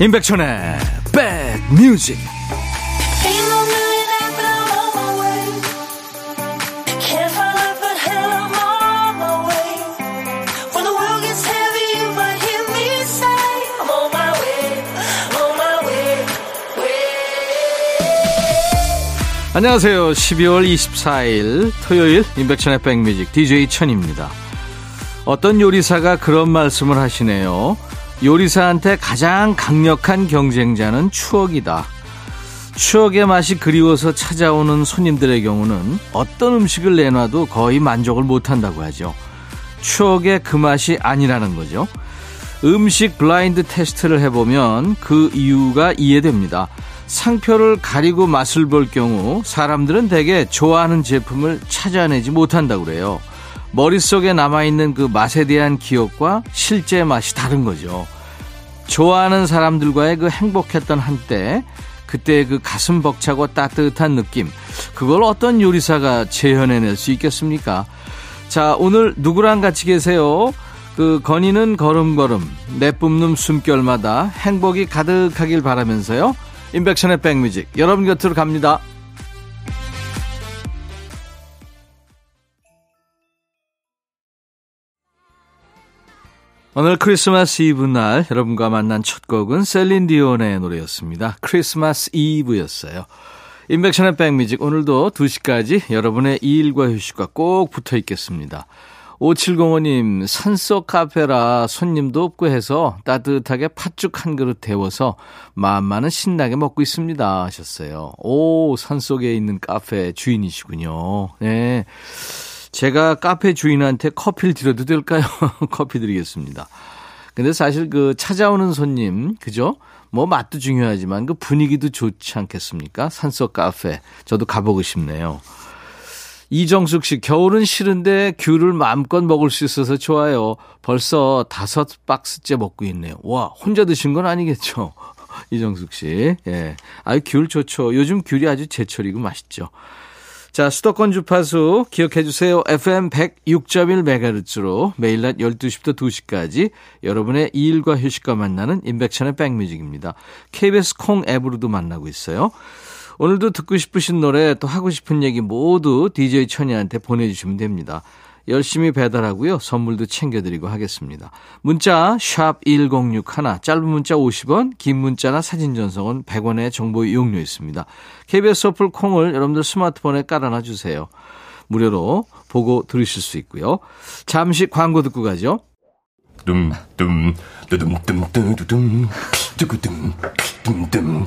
임백천의 백뮤직. 안녕하세요. 12월 24일 토요일 임백천의 백뮤직 DJ 천입니다. 어떤 요리사가 그런 말씀을 하시네요 요리사한테 가장 강력한 경쟁자는 추억이다. 추억의 맛이 그리워서 찾아오는 손님들의 경우는 어떤 음식을 내놔도 거의 만족을 못한다고 하죠. 추억의 그 맛이 아니라는 거죠. 음식 블라인드 테스트를 해보면 그 이유가 이해됩니다. 상표를 가리고 맛을 볼 경우 사람들은 대개 좋아하는 제품을 찾아내지 못한다고 그래요. 머릿속에 남아있는 그 맛에 대한 기억과 실제 맛이 다른 거죠. 좋아하는 사람들과의 그 행복했던 한때, 그때 그 가슴 벅차고 따뜻한 느낌, 그걸 어떤 요리사가 재현해낼 수 있겠습니까? 자, 오늘 누구랑 같이 계세요? 그 건이는 걸음걸음, 내뿜는 숨결마다 행복이 가득하길 바라면서요. 인백션의 백뮤직, 여러분 곁으로 갑니다. 오늘 크리스마스 이브 날 여러분과 만난 첫 곡은 셀린 디온의 노래였습니다. 크리스마스 이브였어요. 인백션의 백뮤직 오늘도 2시까지 여러분의 일과 휴식과 꼭 붙어 있겠습니다. 5705님 산속 카페라 손님도 없고 해서 따뜻하게 팥죽 한 그릇 데워서 마음만은 신나게 먹고 있습니다 하셨어요. 오 산속에 있는 카페 주인이시군요. 네. 제가 카페 주인한테 커피를 드려도 될까요? 커피 드리겠습니다. 근데 사실 그 찾아오는 손님, 그죠? 뭐 맛도 중요하지만 그 분위기도 좋지 않겠습니까? 산속 카페. 저도 가보고 싶네요. 이정숙 씨, 겨울은 싫은데 귤을 마음껏 먹을 수 있어서 좋아요. 벌써 다섯 박스째 먹고 있네요. 와, 혼자 드신 건 아니겠죠? 이정숙 씨. 예. 아유, 귤 좋죠. 요즘 귤이 아주 제철이고 맛있죠. 자, 수도권 주파수 기억해 주세요. FM 106.1MHz로 매일 낮 12시부터 2시까지 여러분의 일과 휴식과 만나는 인백천의 백뮤직입니다. KBS 콩 앱으로도 만나고 있어요. 오늘도 듣고 싶으신 노래 또 하고 싶은 얘기 모두 DJ 천이한테 보내주시면 됩니다. 열심히 배달하고요. 선물도 챙겨드리고 하겠습니다. 문자 1061, 짧은 문자 50원, 긴 문자나 사진 전송은 100원의 정보 이용료 있습니다. KBS 어플 콩을 여러분들 스마트폰에 깔아놔 주세요. 무료로 보고 들으실 수 있고요. 잠시 광고 듣고 가죠. 둠둠 두둠둠 두둠 두구둠 둠둠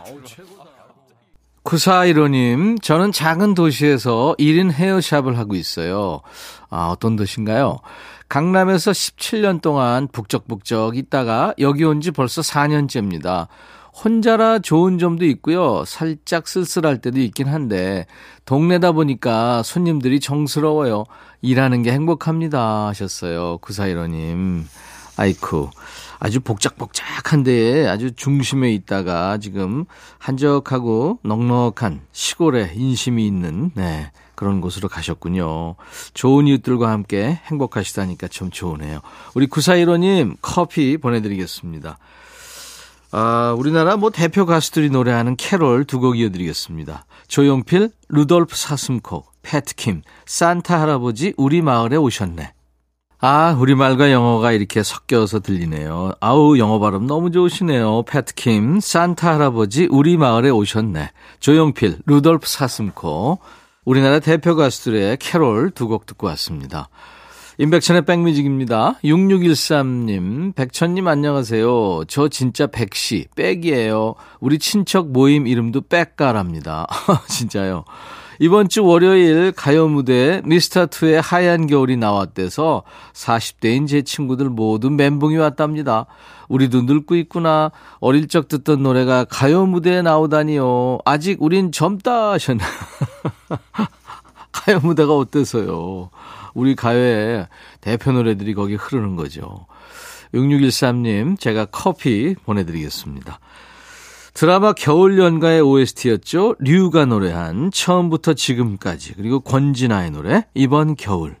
구사이로님, 저는 작은 도시에서 1인 헤어샵을 하고 있어요. 아, 어떤 도시인가요? 강남에서 17년 동안 북적북적 있다가 여기 온 지 벌써 4년째입니다. 혼자라 좋은 점도 있고요. 살짝 쓸쓸할 때도 있긴 한데, 동네다 보니까 손님들이 정스러워요. 일하는 게 행복합니다. 하셨어요. 구사이로님. 아이쿠. 아주 복작복작한데 아주 중심에 있다가 지금 한적하고 넉넉한 시골에 인심이 있는 네, 그런 곳으로 가셨군요. 좋은 이웃들과 함께 행복하시다니까 참 좋으네요. 우리 구사일호님 커피 보내드리겠습니다. 아, 우리나라 뭐 대표 가수들이 노래하는 캐롤 두 곡 이어드리겠습니다. 조용필, 루돌프 사슴코, 패티김, 산타 할아버지 우리 마을에 오셨네. 아, 우리말과 영어가 이렇게 섞여서 들리네요. 아우, 영어 발음 너무 좋으시네요. 패티김, 산타 할아버지, 우리 마을에 오셨네. 조용필, 루돌프 사슴코. 우리나라 대표 가수들의 캐롤 두 곡 듣고 왔습니다. 임백천의 백뮤직입니다. 6613님, 백천님 안녕하세요. 저 진짜 백씨, 백이에요. 우리 친척 모임 이름도 백가랍니다. 진짜요. 이번 주 월요일 가요 무대 미스터2의 하얀 겨울이 나왔대서 40대인 제 친구들 모두 멘붕이 왔답니다. 우리도 늙고 있구나. 어릴 적 듣던 노래가 가요 무대에 나오다니요. 아직 우린 젊다 하셨나. 가요 무대가 어때서요? 우리 가요의 대표 노래들이 거기 흐르는 거죠. 6613님, 제가 커피 보내드리겠습니다. 드라마 겨울 연가의 OST였죠. 류가 노래한 처음부터 지금까지 그리고 권진아의 노래 이번 겨울.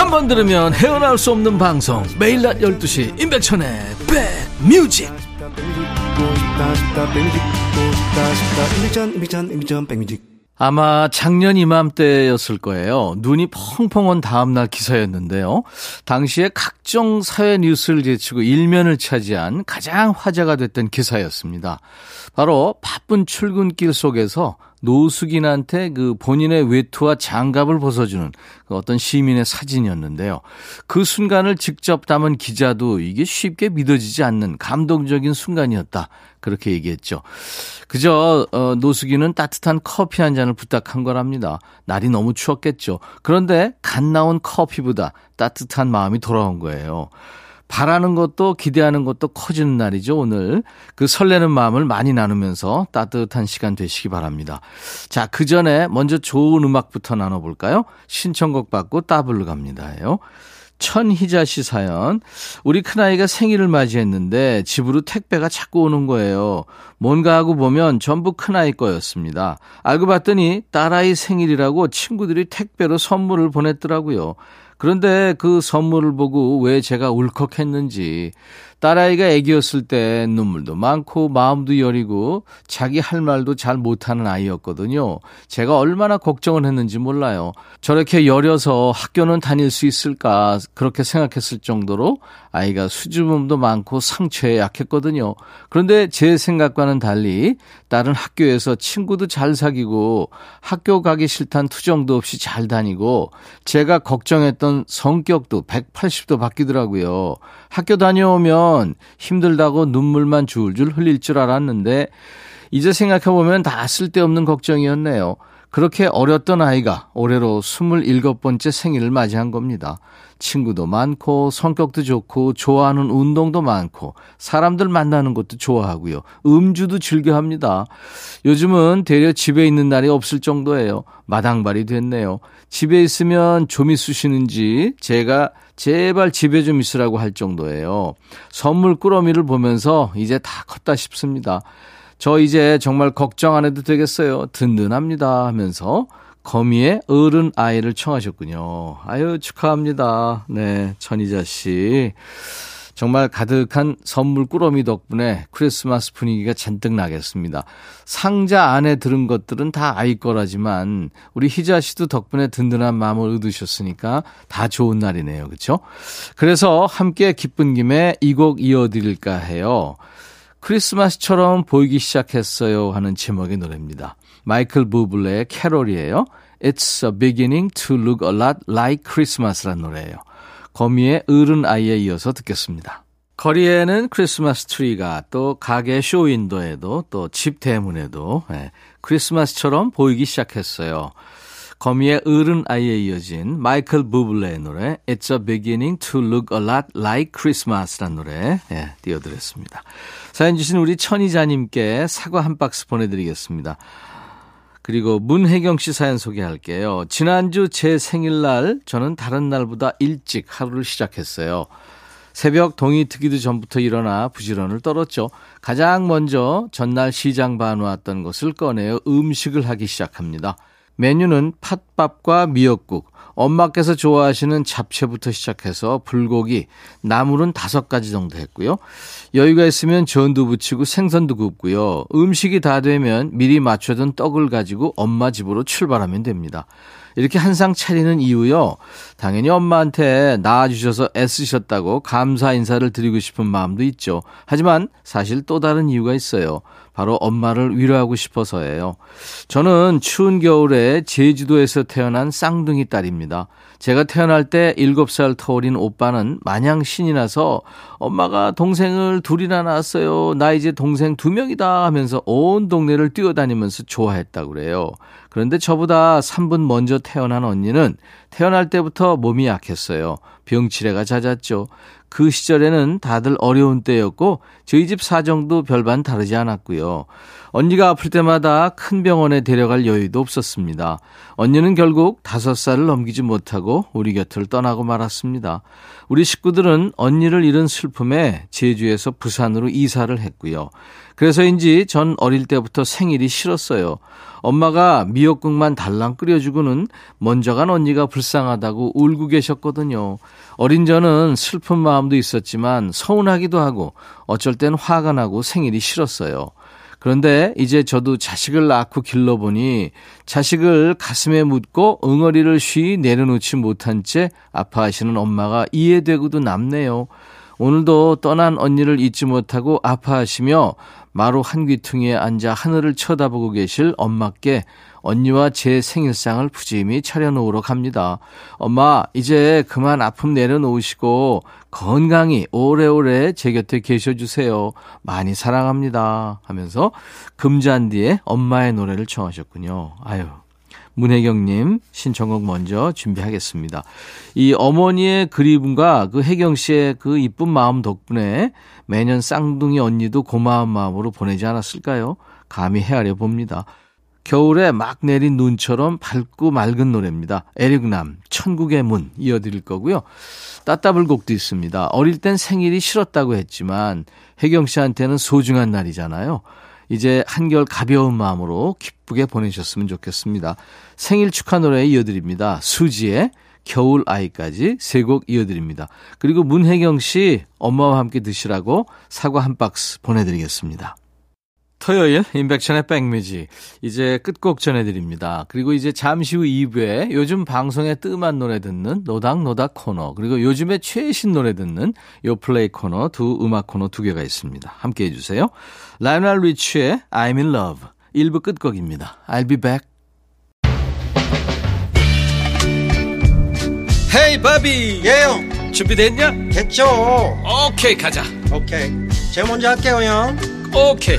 한 번 들으면 헤어나올 수 없는 방송 매일 낮 12시 임백천의 백뮤직 아마 작년 이맘때였을 거예요. 눈이 펑펑 온 다음날 기사였는데요. 당시에 각종 사회 뉴스를 제치고 일면을 차지한 가장 화제가 됐던 기사였습니다. 바로 바쁜 출근길 속에서 노숙인한테 그 본인의 외투와 장갑을 벗어주는 그 어떤 시민의 사진이었는데요. 그 순간을 직접 담은 기자도 이게 쉽게 믿어지지 않는 감동적인 순간이었다. 그렇게 얘기했죠. 그저 어, 노숙인은 따뜻한 커피 한 잔을 부탁한 거랍니다. 날이 너무 추웠겠죠. 그런데 갓 나온 커피보다 따뜻한 마음이 돌아온 거예요. 바라는 것도 기대하는 것도 커지는 날이죠, 오늘. 그 설레는 마음을 많이 나누면서 따뜻한 시간 되시기 바랍니다. 자, 그 전에 먼저 좋은 음악부터 나눠볼까요? 신청곡 받고 따블로 갑니다요. 천희자 씨 사연. 우리 큰아이가 생일을 맞이했는데 집으로 택배가 자꾸 오는 거예요. 뭔가 하고 보면 전부 큰아이 거였습니다. 알고 봤더니 딸아이 생일이라고 친구들이 택배로 선물을 보냈더라고요. 그런데 그 선물을 보고 왜 제가 울컥했는지 딸아이가 애기였을 때 눈물도 많고 마음도 여리고 자기 할 말도 잘 못하는 아이였거든요. 제가 얼마나 걱정을 했는지 몰라요. 저렇게 여려서 학교는 다닐 수 있을까 그렇게 생각했을 정도로 아이가 수줍음도 많고 상처에 약했거든요. 그런데 제 생각과는 달리 딸은 학교에서 친구도 잘 사귀고 학교 가기 싫단 투정도 없이 잘 다니고 제가 걱정했던 성격도 180도 바뀌더라고요. 학교 다녀오면 힘들다고 눈물만 줄줄 흘릴 줄 알았는데 이제 생각해보면 다 쓸데없는 걱정이었네요. 그렇게 어렸던 아이가 올해로 27번째 생일을 맞이한 겁니다. 친구도 많고 성격도 좋고 좋아하는 운동도 많고 사람들 만나는 것도 좋아하고요. 음주도 즐겨 합니다. 요즘은 대려 집에 있는 날이 없을 정도예요. 마당발이 됐네요. 집에 있으면 좀이 쑤시는지 제가 제발 집에 좀 있으라고 할 정도예요. 선물 꾸러미를 보면서 이제 다 컸다 싶습니다. 저 이제 정말 걱정 안 해도 되겠어요. 든든합니다 하면서 거미의 어른 아이를 청하셨군요. 아유, 축하합니다. 네, 천희자 씨. 정말 가득한 선물 꾸러미 덕분에 크리스마스 분위기가 잔뜩 나겠습니다. 상자 안에 들은 것들은 다 아이 거라지만 우리 희자 씨도 덕분에 든든한 마음을 얻으셨으니까 다 좋은 날이네요. 그렇죠? 그래서 함께 기쁜 김에 이 곡 이어드릴까 해요. 크리스마스처럼 보이기 시작했어요 하는 제목의 노래입니다. 마이클 부블레의 캐롤이에요. It's beginning to look a lot like Christmas라는 노래예요. 거미의 어른 아이에 이어서 듣겠습니다. 거리에는 크리스마스 트리가 또 가게 쇼윈도에도 또 집 대문에도 네, 크리스마스처럼 보이기 시작했어요. 거미의 어른 아이에 이어진 마이클 부블레의 노래 It's a beginning to look a lot like Christmas라는 노래 예, 띄워드렸습니다. 사연 주신 우리 천희자님께 사과 한 박스 보내드리겠습니다. 그리고 문혜경 씨 사연 소개할게요. 지난주 제 생일날 저는 다른 날보다 일찍 하루를 시작했어요. 새벽 동이 트기도 전부터 일어나 부지런을 떨었죠. 가장 먼저 전날 시장 봐놓았던 것을 꺼내어 음식을 하기 시작합니다. 메뉴는 팥밥과 미역국, 엄마께서 좋아하시는 잡채부터 시작해서 불고기, 나물은 다섯 가지 정도 했고요. 여유가 있으면 전도 부치고 생선도 굽고요. 음식이 다 되면 미리 맞춰둔 떡을 가지고 엄마 집으로 출발하면 됩니다. 이렇게 한 상 차리는 이유요. 당연히 엄마한테 낳아주셔서 애쓰셨다고 감사 인사를 드리고 싶은 마음도 있죠. 하지만 사실 또 다른 이유가 있어요. 바로 엄마를 위로하고 싶어서예요. 저는 추운 겨울에 제주도에서 태어난 쌍둥이 딸입니다. 제가 태어날 때 7살 터울인 오빠는 마냥 신이 나서 엄마가 동생을 둘이나 낳았어요. 나 이제 동생 두 명이다 하면서 온 동네를 뛰어다니면서 좋아했다고 그래요. 그런데 저보다 3분 먼저 태어난 언니는 태어날 때부터 몸이 약했어요. 병치레가 잦았죠. 그 시절에는 다들 어려운 때였고 저희 집 사정도 별반 다르지 않았고요. 언니가 아플 때마다 큰 병원에 데려갈 여유도 없었습니다. 언니는 결국 다섯 살을 넘기지 못하고 우리 곁을 떠나고 말았습니다. 우리 식구들은 언니를 잃은 슬픔에 제주에서 부산으로 이사를 했고요. 그래서인지 전 어릴 때부터 생일이 싫었어요. 엄마가 미역국만 달랑 끓여주고는 먼저 간 언니가 불 쌍하다고 울고 계셨거든요. 어린 저는 슬픈 마음도 있었지만 서운하기도 하고 어쩔 땐 화가 나고 생일이 싫었어요. 그런데 이제 저도 자식을 낳고 길러보니 자식을 가슴에 묻고 응어리를 쉬 내려놓지 못한 채 아파하시는 엄마가 이해되고도 남네요. 오늘도 떠난 언니를 잊지 못하고 아파하시며 마루 한 귀퉁이에 앉아 하늘을 쳐다보고 계실 엄마께 언니와 제 생일상을 푸짐히 차려놓으러 갑니다. 엄마, 이제 그만 아픔 내려놓으시고 건강히 오래오래 제 곁에 계셔주세요. 많이 사랑합니다. 하면서 금잔디에 엄마의 노래를 청하셨군요. 아유. 문혜경님 신청곡 먼저 준비하겠습니다. 이 어머니의 그리움과 그 혜경 씨의 그 이쁜 마음 덕분에 매년 쌍둥이 언니도 고마운 마음으로 보내지 않았을까요? 감히 헤아려 봅니다. 겨울에 막 내린 눈처럼 밝고 맑은 노래입니다. 에릭남, 천국의 문 이어드릴 거고요. 따따블 곡도 있습니다. 어릴 땐 생일이 싫었다고 했지만 혜경 씨한테는 소중한 날이잖아요. 이제 한결 가벼운 마음으로 기쁘게 보내셨으면 좋겠습니다. 생일 축하 노래 이어드립니다. 수지의 겨울 아이까지 세 곡 이어드립니다. 그리고 문혜경 씨 엄마와 함께 드시라고 사과 한 박스 보내드리겠습니다. 토요일 인백션의 백뮤직 이제 끝곡 전해드립니다. 그리고 이제 잠시 후 2부에 요즘 방송에 뜸한 노래 듣는 노닥노닥 코너 그리고 요즘에 최신 노래 듣는 요플레이 코너 두 음악 코너 두 개가 있습니다. 함께 해주세요. 라이오넬 리치의 I'm in love 1부 끝곡입니다. I'll be back. hey 바비 예영 준비됐냐? 됐죠 오케이 가자 오케이 제가 먼저 할게요 형 오케이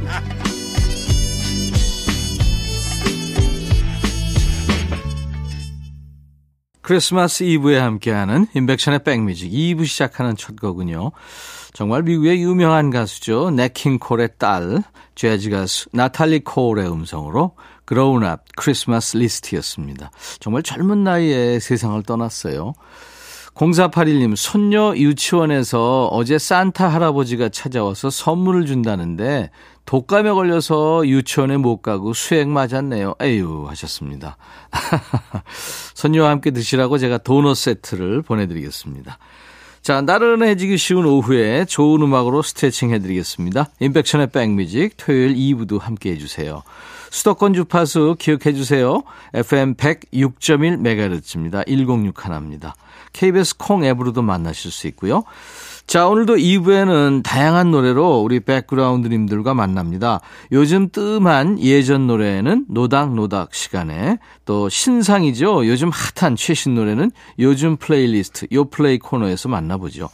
크리스마스 이브에 함께하는 인백션의 백뮤직 2부 시작하는 첫 곡은요. 정말 미국의 유명한 가수죠. 냇 킹 콜의 딸, 재즈 가수 나탈리 콜의 음성으로 Grown-Up Christmas List였습니다. 정말 젊은 나이에 세상을 떠났어요. 0481님, 손녀 유치원에서 어제 산타 할아버지가 찾아와서 선물을 준다는데 독감에 걸려서 유치원에 못 가고 수액 맞았네요. 에휴 하셨습니다. 손녀와 함께 드시라고 제가 도넛 세트를 보내드리겠습니다. 자, 나른해지기 쉬운 오후에 좋은 음악으로 스트레칭 해드리겠습니다. 인백션의 백뮤직 토요일 2부도 함께 해주세요. 수도권 주파수 기억해 주세요. FM 106.1MHz입니다. 106 하나입니다. KBS 콩 앱으로도 만나실 수 있고요. 자, 오늘도 2부에는 다양한 노래로 우리 백그라운드님들과 만납니다. 요즘 뜸한 예전 노래는 노닥노닥 시간에 또 신상이죠. 요즘 핫한 최신 노래는 요즘 플레이리스트 요플레이 코너에서 만나보죠.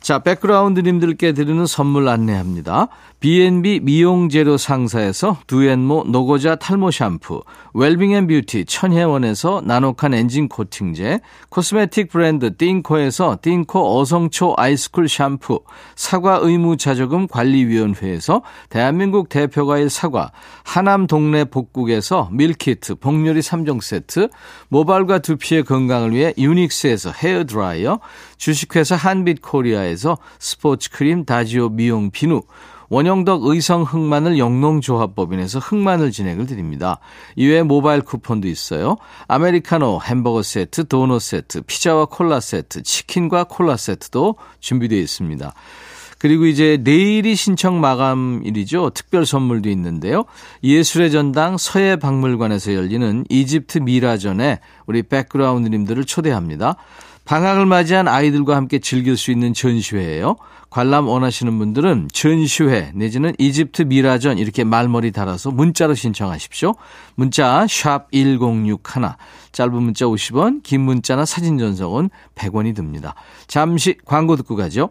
자, background님들께 드리는 선물 안내합니다. B&B 미용재료 상사에서 두앤모 노고자 탈모 샴푸, 웰빙앤뷰티 천혜원에서 나노칸 엔진 코팅제, 코스메틱 브랜드 띵코에서 띵코 어성초 아이스쿨 샴푸, 사과 의무 자조금 관리위원회에서 대한민국 대표과일 사과, 하남 동네 복국에서 밀키트, 복요리 3종 세트, 모발과 두피의 건강을 위해 유닉스에서 헤어드라이어, 주식회사 한빛코리아 에서 스포츠 크림 다지오 미용 비누, 원형덕 의성 흑마늘 영농조합법인에서 흑마늘 진액을 드립니다. 이외에 모바일 쿠폰도 있어요. 아메리카노 햄버거 세트, 도넛 세트, 피자와 콜라 세트, 치킨과 콜라 세트도 준비되어 있습니다. 그리고 이제 내일이 신청 마감일이죠. 특별 선물도 있는데요. 예술의 전당 서해박물관에서 열리는 이집트 미라전에 우리 백그라운드님들을 초대합니다. 방학을 맞이한 아이들과 함께 즐길 수 있는 전시회예요. 관람 원하시는 분들은 전시회 내지는 이집트 미라전 이렇게 말머리 달아서 문자로 신청하십시오. 문자 샵 1061, 짧은 문자 50원, 긴 문자나 사진 전송은 100원이 듭니다. 잠시 광고 듣고 가죠.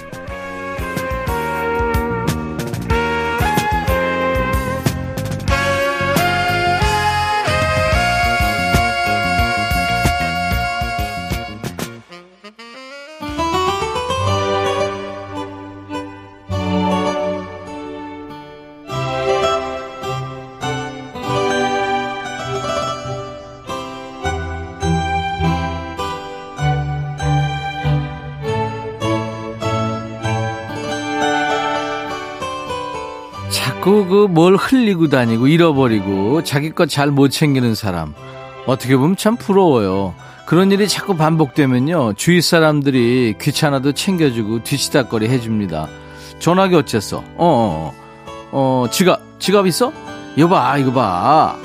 뭘 흘리고 다니고 잃어버리고 자기 것 잘 못 챙기는 사람 어떻게 보면 참 부러워요. 그런 일이 자꾸 반복되면요 주위 사람들이 귀찮아도 챙겨주고 뒤치다거리 해줍니다. 전화기 어쨌어? 어, 어, 어, 어 지갑 지갑 있어? 여봐 아, 이거 봐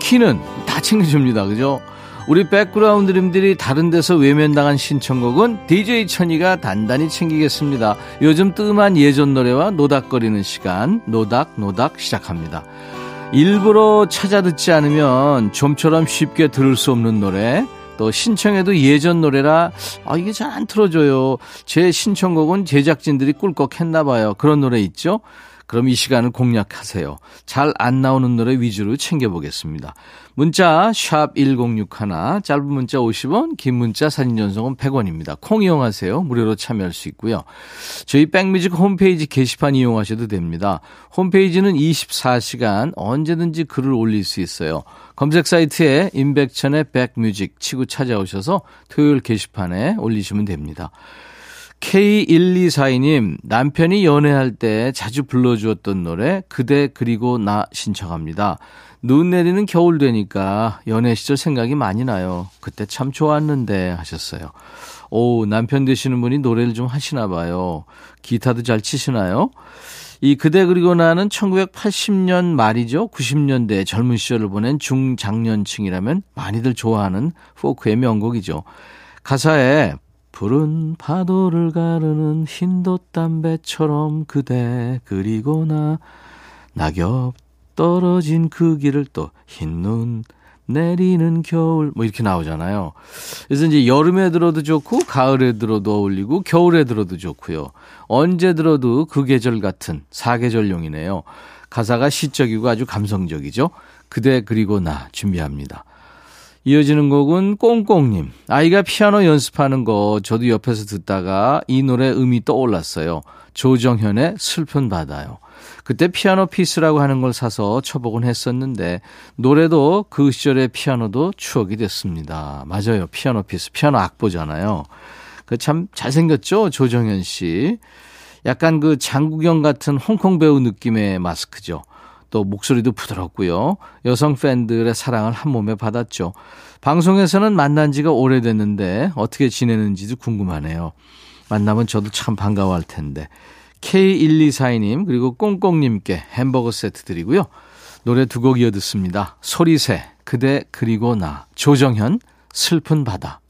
키는 다 챙겨줍니다. 그죠? 우리 백그라운드님들이 다른 데서 외면당한 신청곡은 DJ 천이가 단단히 챙기겠습니다. 요즘 뜸한 예전 노래와 노닥거리는 시간, 노닥, 노닥 시작합니다. 일부러 찾아 듣지 않으면 좀처럼 쉽게 들을 수 없는 노래, 또 신청해도 예전 노래라 아 이게 잘 안 틀어줘요. 제 신청곡은 제작진들이 꿀꺽 했나 봐요. 그런 노래 있죠? 그럼 이 시간을 공략하세요. 잘 안 나오는 노래 위주로 챙겨보겠습니다. 문자 1061, 짧은 문자 50원, 긴 문자 사진 전송은 100원입니다. 콩 이용하세요. 무료로 참여할 수 있고요. 저희 백뮤직 홈페이지 게시판 이용하셔도 됩니다. 홈페이지는 24시간 언제든지 글을 올릴 수 있어요. 검색 사이트에 임백천의 백뮤직 치고 찾아오셔서 토요일 게시판에 올리시면 됩니다. K1242님, 남편이 연애할 때 자주 불러주었던 노래, 그대 그리고 나 신청합니다. 눈 내리는 겨울 되니까 연애 시절 생각이 많이 나요. 그때 참 좋았는데 하셨어요. 오, 남편 되시는 분이 노래를 좀 하시나 봐요. 기타도 잘 치시나요? 이 그대 그리고 나는 1980년 말이죠. 90년대 젊은 시절을 보낸 중장년층이라면 많이들 좋아하는 포크의 명곡이죠. 가사에 푸른 파도를 가르는 흰돛 담배처럼 그대 그리고 나 낙엽 떨어진 그 길을 또 흰 눈 내리는 겨울 뭐 이렇게 나오잖아요. 그래서 이제 여름에 들어도 좋고 가을에 들어도 어울리고 겨울에 들어도 좋고요. 언제 들어도 그 계절 같은 사계절용이네요. 가사가 시적이고 아주 감성적이죠. 그대 그리고 나 준비합니다. 이어지는 곡은 꽁꽁님. 아이가 피아노 연습하는 거 저도 옆에서 듣다가 이 노래 음이 떠올랐어요. 조정현의 슬픈 바다요. 그때 피아노 피스라고 하는 걸 사서 쳐보곤 했었는데 노래도 그 시절의 피아노도 추억이 됐습니다. 맞아요. 피아노 피스. 피아노 악보잖아요. 그 참 잘생겼죠? 조정현 씨. 약간 그 장국영 같은 홍콩 배우 느낌의 마스크죠. 또 목소리도 부드럽고요. 여성 팬들의 사랑을 한 몸에 받았죠. 방송에서는 만난 지가 오래됐는데 어떻게 지내는지도 궁금하네요. 만나면 저도 참 반가워할 텐데. K1242님 그리고 꽁꽁님께 햄버거 세트 드리고요. 노래 두 곡 이어 듣습니다. 소리새 그대 그리고 나 조정현 슬픈 바다.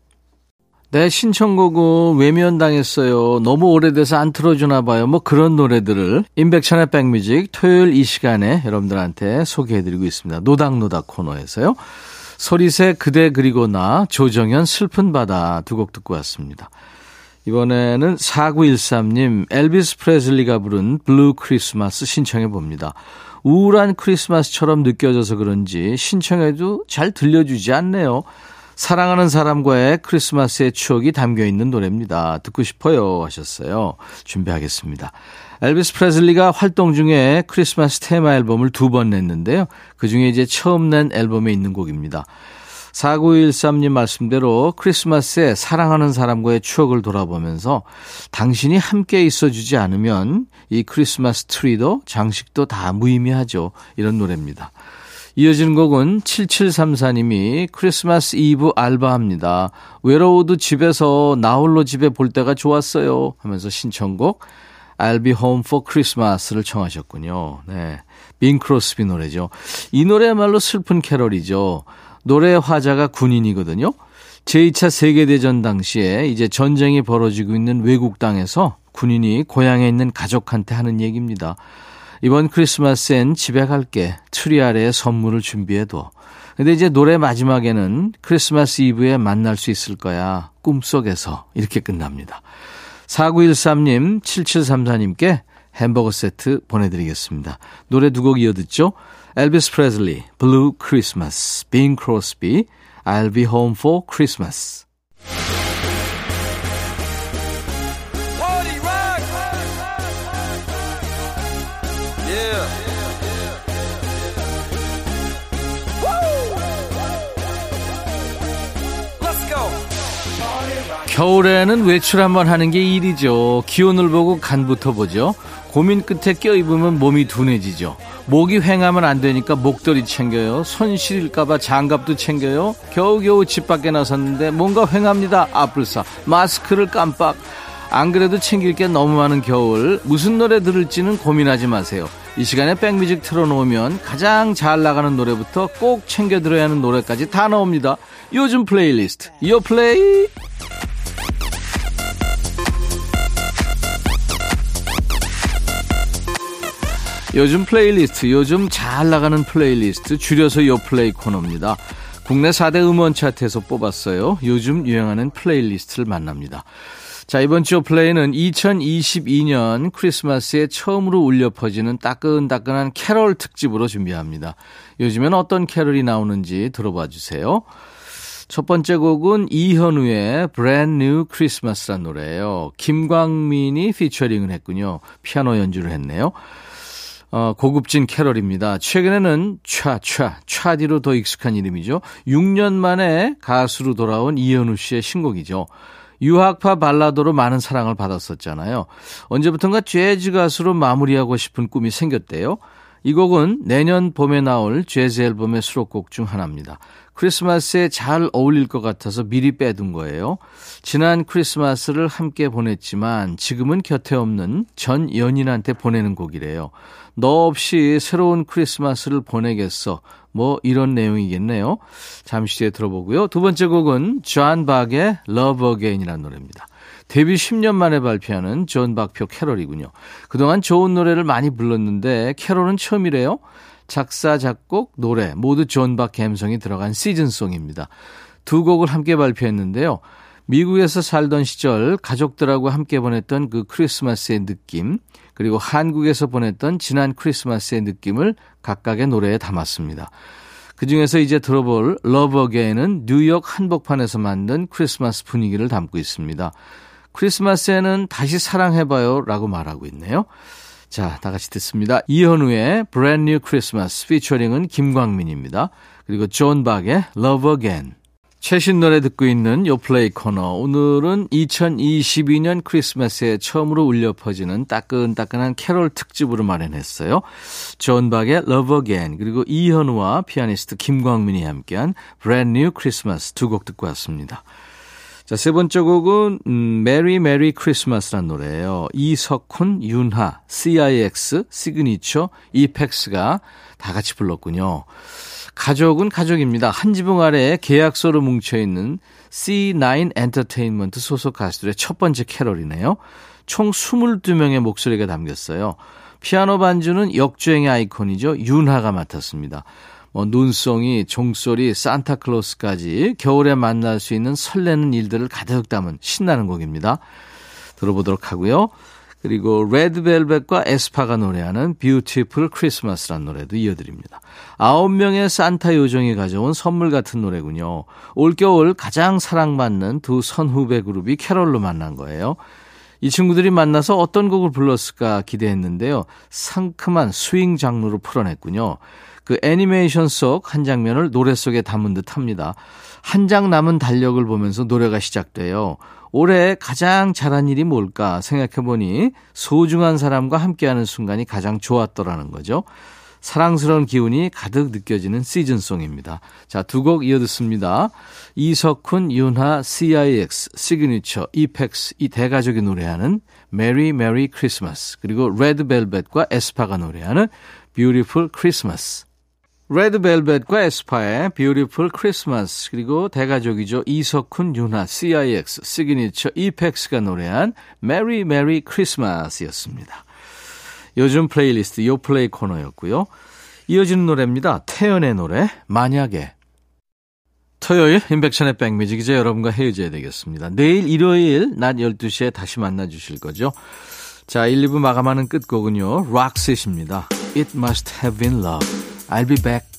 네, 신청곡은 외면당했어요. 너무 오래돼서 안 틀어주나 봐요. 뭐 그런 노래들을 인백천의 백뮤직 토요일 이 시간에 여러분들한테 소개해드리고 있습니다. 노닥노닥 코너에서요. 소리새 그대 그리고 나 조정현 슬픈 바다 두 곡 듣고 왔습니다. 이번에는 4913님 엘비스 프레슬리가 부른 Blue Christmas 신청해 봅니다. 우울한 크리스마스처럼 느껴져서 그런지 신청해도 잘 들려주지 않네요. 사랑하는 사람과의 크리스마스의 추억이 담겨 있는 노래입니다. 듣고 싶어요 하셨어요. 준비하겠습니다. 엘비스 프레슬리가 활동 중에 크리스마스 테마 앨범을 두 번 냈는데요. 그 중에 이제 처음 낸 앨범에 있는 곡입니다. 4913님 말씀대로 크리스마스에 사랑하는 사람과의 추억을 돌아보면서 당신이 함께 있어주지 않으면 이 크리스마스 트리도 장식도 다 무의미하죠. 이런 노래입니다. 이어지는 곡은 7734님이 크리스마스 이브 알바합니다. 외로워도 집에서 나홀로 집에 볼 때가 좋았어요. 하면서 신청곡 I'll be home for Christmas를 청하셨군요. 네. 빙 크로스비 노래죠. 이 노래야말로 슬픈 캐럴이죠. 노래 화자가 군인이거든요. 제2차 세계대전 당시에 이제 전쟁이 벌어지고 있는 외국 땅에서 군인이 고향에 있는 가족한테 하는 얘기입니다. 이번 크리스마스엔 집에 갈게. 트리 아래에 선물을 준비해둬. 근데 이제 노래 마지막에는 크리스마스 이브에 만날 수 있을 거야. 꿈속에서. 이렇게 끝납니다. 4913님, 7734님께 햄버거 세트 보내드리겠습니다. 노래 두 곡 이어 듣죠? 엘비스 프레슬리, Blue Christmas, 빈 크로스비, I'll be home for Christmas. 겨울에는 외출 한번 하는 게 일이죠. 기온을 보고 간부터 보죠. 고민 끝에 껴입으면 몸이 둔해지죠. 목이 횡하면 안 되니까 목도리 챙겨요. 손 시릴까봐 장갑도 챙겨요. 겨우겨우 집 밖에 나섰는데 뭔가 횡합니다. 아뿔싸. 마스크를 깜빡. 안 그래도 챙길 게 너무 많은 겨울. 무슨 노래 들을지는 고민하지 마세요. 이 시간에 백뮤직 틀어놓으면 가장 잘 나가는 노래부터 꼭 챙겨 들어야 하는 노래까지 다 나옵니다. 요즘 플레이리스트. 요플레이. 요즘 플레이리스트, 요즘 잘 나가는 플레이리스트, 줄여서 요플레이 코너입니다. 국내 4대 음원 차트에서 뽑았어요. 요즘 유행하는 플레이리스트를 만납니다. 자, 이번 주 플레이는 2022년 크리스마스에 처음으로 울려 퍼지는 따끈따끈한 캐럴 특집으로 준비합니다. 요즘엔 어떤 캐럴이 나오는지 들어봐 주세요. 첫 번째 곡은 이현우의 Brand New Christmas란 노래예요. 김광민이 피처링을 했군요. 피아노 연주를 했네요. 어, 고급진 캐럴입니다. 최근에는 촤촤, 촤디로 더 익숙한 이름이죠. 6년 만에 가수로 돌아온 이현우 씨의 신곡이죠. 유학파 발라더로 많은 사랑을 받았었잖아요. 언제부턴가 재즈 가수로 마무리하고 싶은 꿈이 생겼대요. 이 곡은 내년 봄에 나올 재즈 앨범의 수록곡 중 하나입니다. 크리스마스에 잘 어울릴 것 같아서 미리 빼둔 거예요. 지난 크리스마스를 함께 보냈지만 지금은 곁에 없는 전 연인한테 보내는 곡이래요. 너 없이 새로운 크리스마스를 보내겠어. 뭐 이런 내용이겠네요. 잠시 뒤에 들어보고요. 두 번째 곡은 존 박의 Love Again이라는 노래입니다. 데뷔 10년 만에 발표하는 존 박표 캐롤이군요. 그동안 좋은 노래를 많이 불렀는데 캐롤은 처음이래요. 작사, 작곡, 노래 모두 존 박 감성이 들어간 시즌송입니다. 두 곡을 함께 발표했는데요. 미국에서 살던 시절 가족들하고 함께 보냈던 그 크리스마스의 느낌, 그리고 한국에서 보냈던 지난 크리스마스의 느낌을 각각의 노래에 담았습니다. 그 중에서 이제 들어볼 Love Again은 뉴욕 한복판에서 만든 크리스마스 분위기를 담고 있습니다. 크리스마스에는 다시 사랑해봐요 라고 말하고 있네요. 자, 다 같이 듣습니다. 이현우의 Brand New Christmas 피처링은 김광민입니다. 그리고 존 박의 Love Again. 최신 노래 듣고 있는 요플레이 코너. 오늘은 2022년 크리스마스에 처음으로 울려 퍼지는 따끈따끈한 캐롤 특집으로 마련했어요. 존 박의 Love Again 그리고 이현우와 피아니스트 김광민이 함께한 Brand New Christmas 두 곡 듣고 왔습니다. 자, 세 번째 곡은 음, Merry Merry Christmas라는 노래예요. 이석훈, 윤하, CIX, 시그니처, 이펙스가 다 같이 불렀군요. 가족은 가족입니다. 한 지붕 아래에 계약서로 뭉쳐있는 C9 엔터테인먼트 소속 가수들의 첫 번째 캐롤이네요. 총 22명의 목소리가 담겼어요. 피아노 반주는 역주행의 아이콘이죠. 윤하가 맡았습니다. 뭐 눈송이, 종소리, 산타클로스까지 겨울에 만날 수 있는 설레는 일들을 가득 담은 신나는 곡입니다. 들어보도록 하고요. 그리고 레드벨벳과 에스파가 노래하는 Beautiful Christmas란 노래도 이어드립니다. 아홉 명의 산타 요정이 가져온 선물 같은 노래군요. 올겨울 가장 사랑받는 두 선후배 그룹이 캐롤로 만난 거예요. 이 친구들이 만나서 어떤 곡을 불렀을까 기대했는데요. 상큼한 스윙 장르로 풀어냈군요. 그 애니메이션 속 한 장면을 노래 속에 담은 듯 합니다. 한 장 남은 달력을 보면서 노래가 시작돼요. 올해 가장 잘한 일이 뭘까 생각해보니 소중한 사람과 함께하는 순간이 가장 좋았더라는 거죠. 사랑스러운 기운이 가득 느껴지는 시즌송입니다. 자, 두 곡 이어 듣습니다. 이석훈, 윤하, CIX, 시그니처, 이펙스 이 대가족이 노래하는 Merry Merry Christmas 그리고 레드벨벳과 에스파가 노래하는 Beautiful Christmas 레드벨벳과 에스파의 Beautiful Christmas 그리고 대가족이죠. 이석훈, 윤하, CIX, 시그니처, 이펙스가 노래한 Merry Merry Christmas였습니다. 요즘 플레이리스트 요플레이 코너였고요. 이어지는 노래입니다. 태연의 노래 만약에 토요일 인백션의 백뮤직 이제 여러분과 헤어져야 되겠습니다. 내일 일요일 낮 12시에 다시 만나 주실 거죠. 자 1, 2부 마감하는 끝곡은요. 락셋입니다. It must have been love. I'll be back.